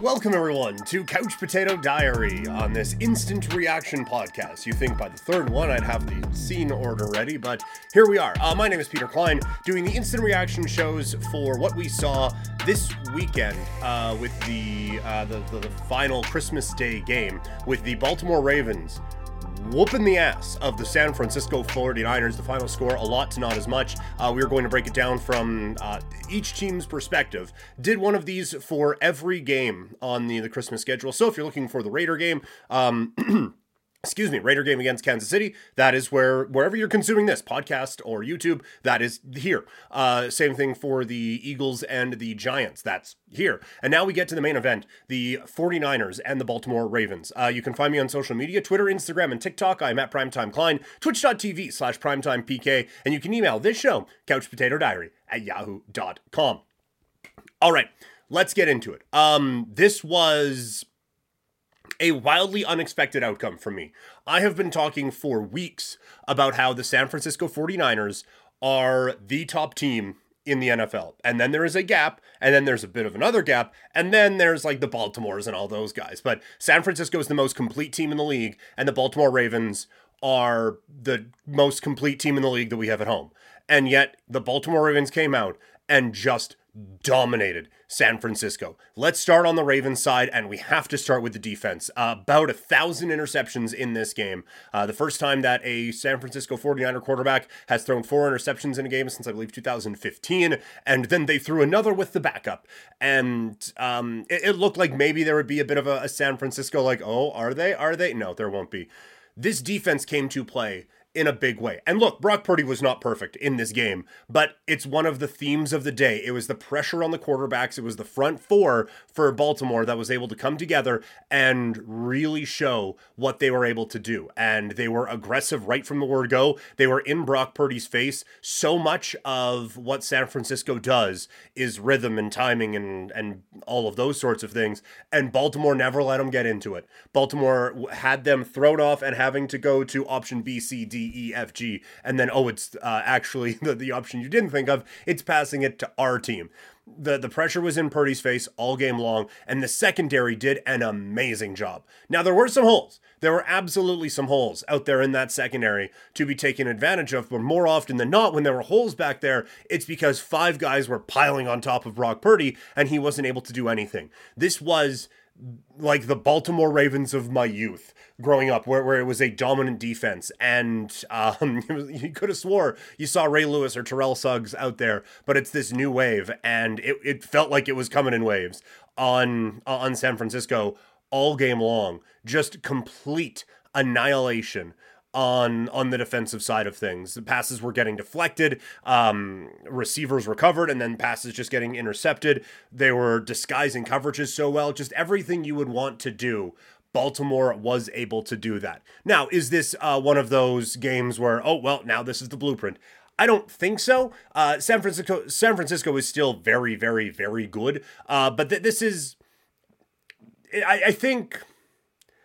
Welcome, everyone, to Couch Potato Diary on this instant reaction podcast. You think by the third one I'd have the scene order ready, but here we are. Uh, my name is Peter Klein, doing the instant reaction shows for what we saw this weekend uh, with the, uh, the, the the final Christmas Day game with the Baltimore Ravens whooping the ass of the San Francisco 49ers. The final score, a lot to not as much. Uh, we are going to break it down from uh, each team's perspective. Did one of these for every game on the, the Christmas schedule. So if you're looking for the Raider game, um, excuse me, Raider game against Kansas City. That is where wherever you're consuming this podcast or YouTube, that is here. Uh, same thing for the Eagles and the Giants. That's here. And now we get to the main event, the 49ers and the Baltimore Ravens. Uh, you can find me on social media, Twitter, Instagram, and TikTok. I'm at Primetime Klein, twitch.tv slash primetimepk, and you can email this show, couchpotatodiary at yahoo.com. All right, let's get into it. Um, this was a wildly unexpected outcome for me. I have been talking for weeks about how the San Francisco 49ers are the top team in the NFL. And then there is a gap, and then there's a bit of another gap, and then there's like the Baltimores and all those guys. But San Francisco is the most complete team in the league, and the Baltimore Ravens are the most complete team in the league that we have at home. And yet the Baltimore Ravens came out and just dominated San Francisco. Let's start on the Ravens side, and we have to start with the defense. Uh, about a thousand interceptions in this game. Uh, the first time that a San Francisco 49er quarterback has thrown four interceptions in a game since, I believe, 2015. And then they threw another with the backup. And um, it, it, looked like maybe there would be a bit of a, a San Francisco, like, oh, are they? Are they? No, there won't be. This defense came to play in a big way. And look, Brock Purdy was not perfect in this game, but it's one of the themes of the day. It was the pressure on the quarterbacks, it was the front four for Baltimore that was able to come together and really show what they were able to do. And they were aggressive right from the word go. They were in Brock Purdy's face. So much of what San Francisco does is rhythm and timing and and all of those sorts of things. And Baltimore never let them get into it. Baltimore had them thrown off and having to go to option B, C, D, E, F, G, and then oh, it's uh, actually the, the option you didn't think of. It's passing it to our team. The, the pressure was in Purdy's face all game long, and the secondary did an amazing job. Now, there were some holes. There were absolutely some holes out there in that secondary to be taken advantage of, but more often than not, when there were holes back there, it's because five guys were piling on top of Brock Purdy, and he wasn't able to do anything. This was like the Baltimore Ravens of my youth growing up, where, where it was a dominant defense. And um, you could have swore you saw Ray Lewis or Terrell Suggs out there, but it's this new wave, and it, it felt like it was coming in waves on on San Francisco all game long. Just complete annihilation on on the defensive side of things. The passes were getting deflected, um, receivers recovered, and then passes just getting intercepted. They were disguising coverages so well. Just everything you would want to do. Baltimore was able to do that. Now, is this uh, one of those games where, oh well, now this is the blueprint? I don't think so. Uh, San Francisco, San Francisco is still very, very, very good. Uh, but th- this is, I, I think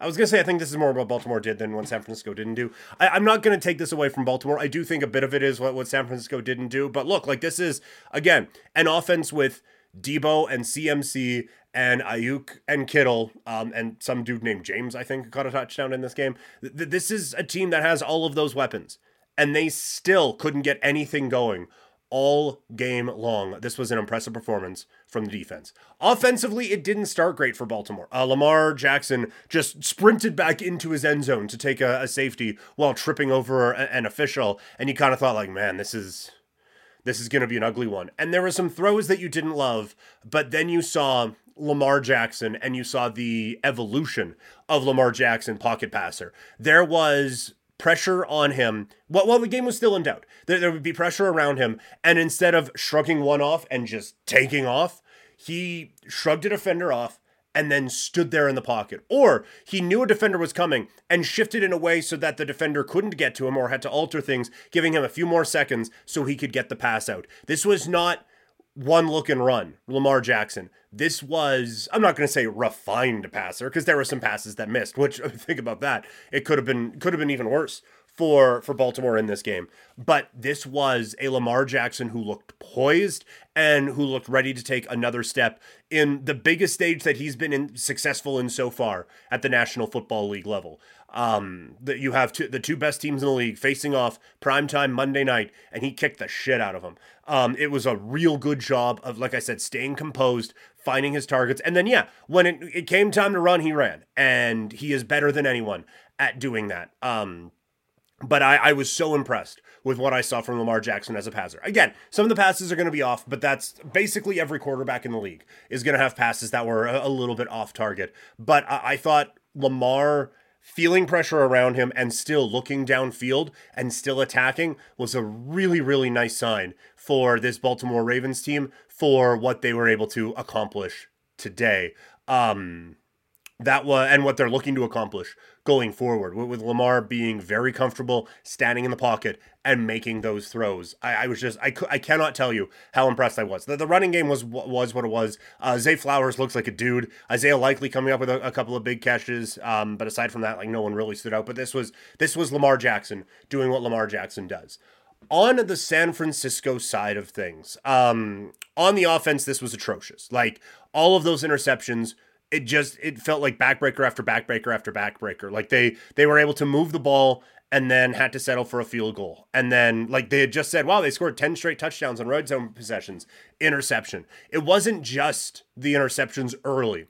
I was gonna say I think this is more what Baltimore did than what San Francisco didn't do. I, am not gonna take this away from Baltimore. I do think a bit of it is what, what San Francisco didn't do. But look, like this is again an offense with Deebo and CMC and Aiyuk and Kittle, um, and some dude named James, I think, caught a touchdown in this game. Th- this is a team that has all of those weapons, and they still couldn't get anything going all game long. This was an impressive performance from the defense. Offensively, it didn't start great for Baltimore. Uh, Lamar Jackson just sprinted back into his end zone to take a, a safety while tripping over a, an official, and you kind of thought like, man, this is this is going to be an ugly one. And there were some throws that you didn't love, but then you saw Lamar Jackson and you saw the evolution of Lamar Jackson pocket passer. There was pressure on him while, while the game was still in doubt. There, there would be pressure around him, and instead of shrugging one off and just taking off, he shrugged a defender off and then stood there in the pocket. Or he knew a defender was coming and shifted in a way so that the defender couldn't get to him or had to alter things, giving him a few more seconds so he could get the pass out. This was not one look and run, Lamar Jackson. This was, I'm not going to say refined passer because there were some passes that missed, which think about that. It could have been could have been even worse for for Baltimore in this game. But this was a Lamar Jackson who looked poised and who looked ready to take another step in the biggest stage that he's been in, successful in so far at the National Football League level. Um, that you have two, the two best teams in the league facing off primetime Monday night, and he kicked the shit out of them. Um, it was a real good job of, like I said, staying composed, finding his targets, and then yeah, when it, it came time to run, he ran, and he is better than anyone at doing that. Um, but I, I was so impressed with what I saw from Lamar Jackson as a passer. Again, some of the passes are going to be off, but that's basically every quarterback in the league is going to have passes that were a, a little bit off target. But I, I thought Lamar feeling pressure around him and still looking downfield and still attacking was a really, really nice sign for this Baltimore Ravens team for what they were able to accomplish today. Um, that was and what they're looking to accomplish going forward with Lamar being very comfortable standing in the pocket and making those throws. I, I was just I, I cannot tell you how impressed I was. The, the running game was was what it was. Uh, Zay Flowers looks like a dude. Isaiah Likely coming up with a, a couple of big catches. Um, but aside from that, like no one really stood out. But this was this was Lamar Jackson doing what Lamar Jackson does. On the San Francisco side of things, um, on the offense, this was atrocious. Like all of those interceptions it just it felt like backbreaker after backbreaker after backbreaker. Like they they were able to move the ball and then had to settle for a field goal. And then like they had just said, wow, they scored 10 straight touchdowns on red zone possessions. Interception. It wasn't just the interceptions early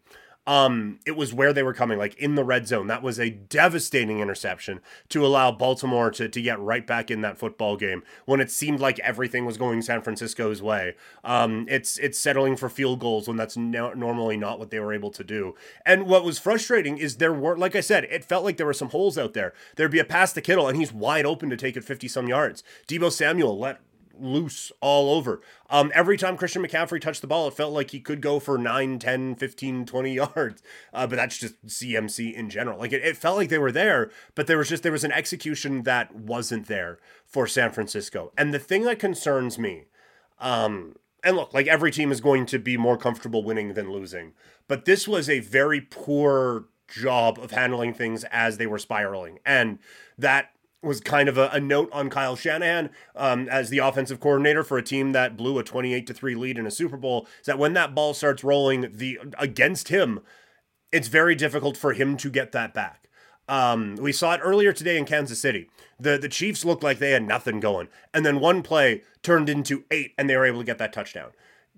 um, it was where they were coming, like in the red zone. That was a devastating interception to allow Baltimore to, to get right back in that football game when it seemed like everything was going San Francisco's way. Um, it's it's settling for field goals when that's no, normally not what they were able to do. And what was frustrating is there were, like I said, it felt like there were some holes out there. There'd be a pass to Kittle, and he's wide open to take it 50 some yards. Deebo Samuel let loose all over. Um, every time Christian McCaffrey touched the ball, it felt like he could go for 9, 10, 15, 20 yards. Uh, but that's just CMC in general. Like it, it felt like they were there, but there was just, there was an execution that wasn't there for San Francisco. And the thing that concerns me, um, and look, like every team is going to be more comfortable winning than losing, but this was a very poor job of handling things as they were spiraling. And that was kind of a, a, note on Kyle Shanahan um, as the offensive coordinator for a team that blew a 28 to 3 lead in a Super Bowl is that when that ball starts rolling the against him it's very difficult for him to get that back. Um, we saw it earlier today in Kansas City. The the Chiefs looked like they had nothing going and then one play turned into 8 and they were able to get that touchdown.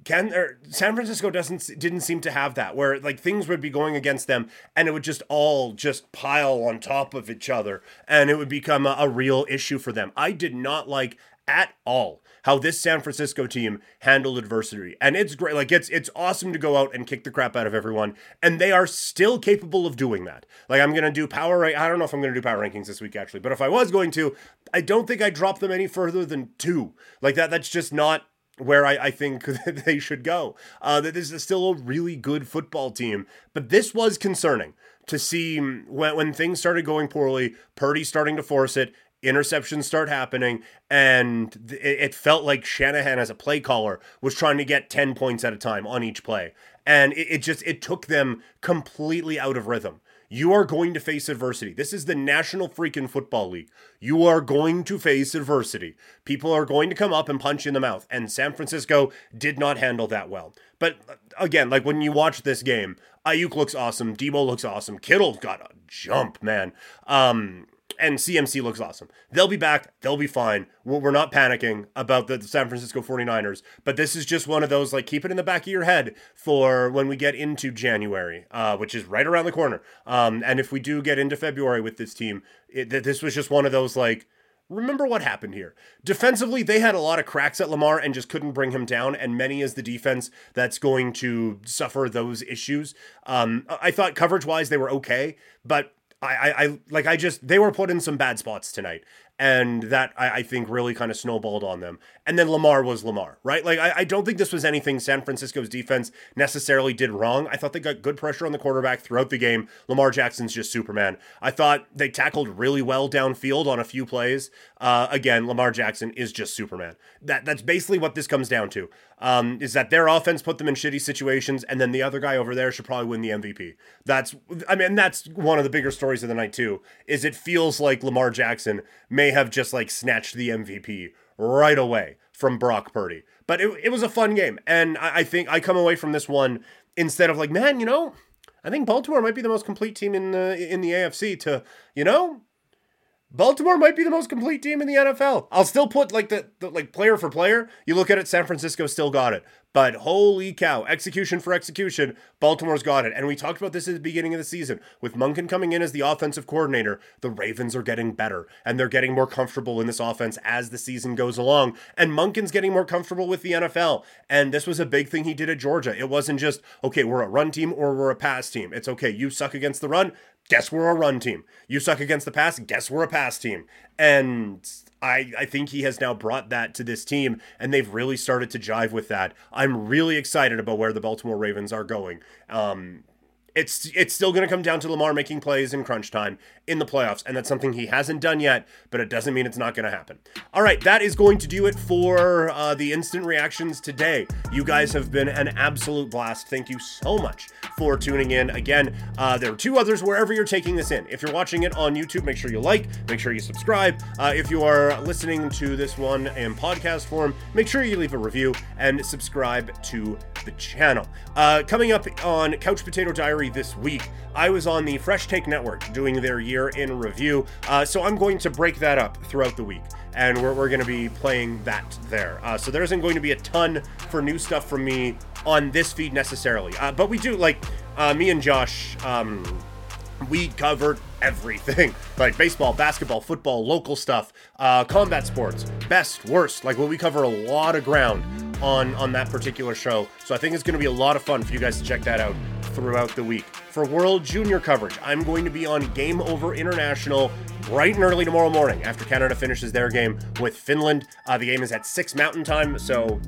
Can or San Francisco doesn't didn't seem to have that where like things would be going against them and it would just all just pile on top of each other and it would become a, a real issue for them. I did not like at all how this San Francisco team handled adversity. And it's great. Like it's it's awesome to go out and kick the crap out of everyone. And they are still capable of doing that. Like I'm gonna do power I don't know if I'm gonna do power rankings this week actually, but if I was going to, I don't think I'd drop them any further than two. Like that that's just not where I, I think they should go. Uh, that this is still a really good football team, but this was concerning to see when, when things started going poorly, Purdy starting to force it, interceptions start happening, and it, felt like Shanahan as a play caller was trying to get 10 points at a time on each play. And it, it just it took them completely out of rhythm. You are going to face adversity. This is the National Freaking Football League. You are going to face adversity. People are going to come up and punch you in the mouth. And San Francisco did not handle that well. But uh, again, like when you watch this game, Aiyuk looks awesome. Deebo looks awesome. Kittle got a jump, man. Um, and CMC looks awesome. They'll be back. They'll be fine. We're not panicking about the San Francisco 49ers, but this is just one of those, like, keep it in the back of your head for when we get into January, uh, which is right around the corner. Um, and if we do get into February with this team, it, this was just one of those, like, remember what happened here. Defensively, they had a lot of cracks at Lamar and just couldn't bring him down. And many is the defense that's going to suffer those issues. Um, I thought coverage wise, they were okay, but I, I, I like I just they were put in some bad spots tonight, and that I, I think really kind of snowballed on them. And then Lamar was Lamar, right? Like I, I don't think this was anything San Francisco's defense necessarily did wrong. I thought they got good pressure on the quarterback throughout the game. Lamar Jackson's just Superman. I thought they tackled really well downfield on a few plays. Uh, again, Lamar Jackson is just Superman. That that's basically what this comes down to. Um, is that their offense put them in shitty situations, and then the other guy over there should probably win the MVP. That's I mean that's one of the bigger stories of the night too. Is it feels like Lamar Jackson may have just like snatched the MVP right away from Brock Purdy. But it, it was a fun game. And I, I think I come away from this one instead of like, man, you know, I think Baltimore might be the most complete team in the in the AFC to, you know, Baltimore might be the most complete team in the NFL. I'll still put like the, the, like player for player. You look at it, San Francisco still got it. But holy cow, execution for execution, Baltimore's got it. And we talked about this at the beginning of the season. With Monken coming in as the offensive coordinator, the Ravens are getting better and they're getting more comfortable in this offense as the season goes along. And Monken's getting more comfortable with the NFL. And this was a big thing he did at Georgia. It wasn't just, okay, we're a run team or we're a pass team. It's okay, you suck against the run, guess we're a run team. You suck against the pass, guess we're a pass team. And I, I think he has now brought that to this team, and they've really started to jive with that. I'm really excited about where the Baltimore Ravens are going. Um, it's it's still going to come down to Lamar making plays in crunch time in the playoffs, and that's something he hasn't done yet. But it doesn't mean it's not going to happen. All right, that is going to do it for uh, the instant reactions today. You guys have been an absolute blast. Thank you so much for tuning in. Again, uh, there are two others wherever you're taking this in. If you're watching it on YouTube, make sure you like, make sure you subscribe. Uh, if you are listening to this one in podcast form, make sure you leave a review and subscribe to the channel. Uh, coming up on Couch Potato Diary this week, I was on the Fresh Take Network doing their year in review, uh, so I'm going to break that up throughout the week and we're, we're going to be playing that there. Uh, so there isn't going to be a ton for new stuff from me on this feed necessarily. Uh, but we do, like, uh, me and Josh, um, we covered everything like baseball, basketball, football, local stuff, uh, combat sports, best, worst. Like, well, we cover a lot of ground on on that particular show. So I think it's going to be a lot of fun for you guys to check that out throughout the week. For World Junior coverage, I'm going to be on Game Over International bright and early tomorrow morning after Canada finishes their game with Finland. Uh, the game is at 6 Mountain Time, so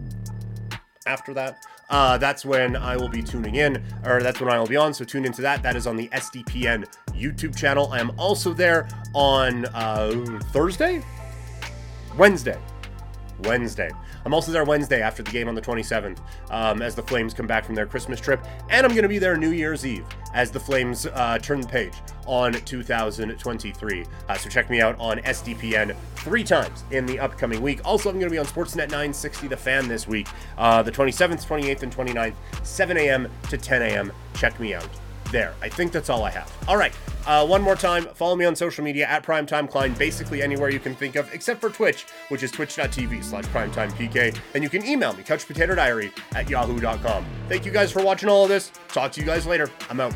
after that, uh, that's when I will be tuning in, or that's when I will be on. So tune into that. That is on the SDPN YouTube channel. I am also there on uh, Thursday, Wednesday. Wednesday. I'm also there Wednesday after the game on the 27th um, as the Flames come back from their Christmas trip. And I'm going to be there New Year's Eve as the Flames uh, turn the page on 2023. Uh, so check me out on SDPN three times in the upcoming week. Also, I'm going to be on Sportsnet 960 The Fan this week, uh, the 27th, 28th, and 29th, 7 a.m. to 10 a.m. Check me out there. I think that's all I have. All right. Uh, one more time, follow me on social media at Primetime Klein, basically anywhere you can think of, except for Twitch, which is twitch.tv slash primetimepk. And you can email me, couchpotatodiary at yahoo.com. Thank you guys for watching all of this. Talk to you guys later. I'm out.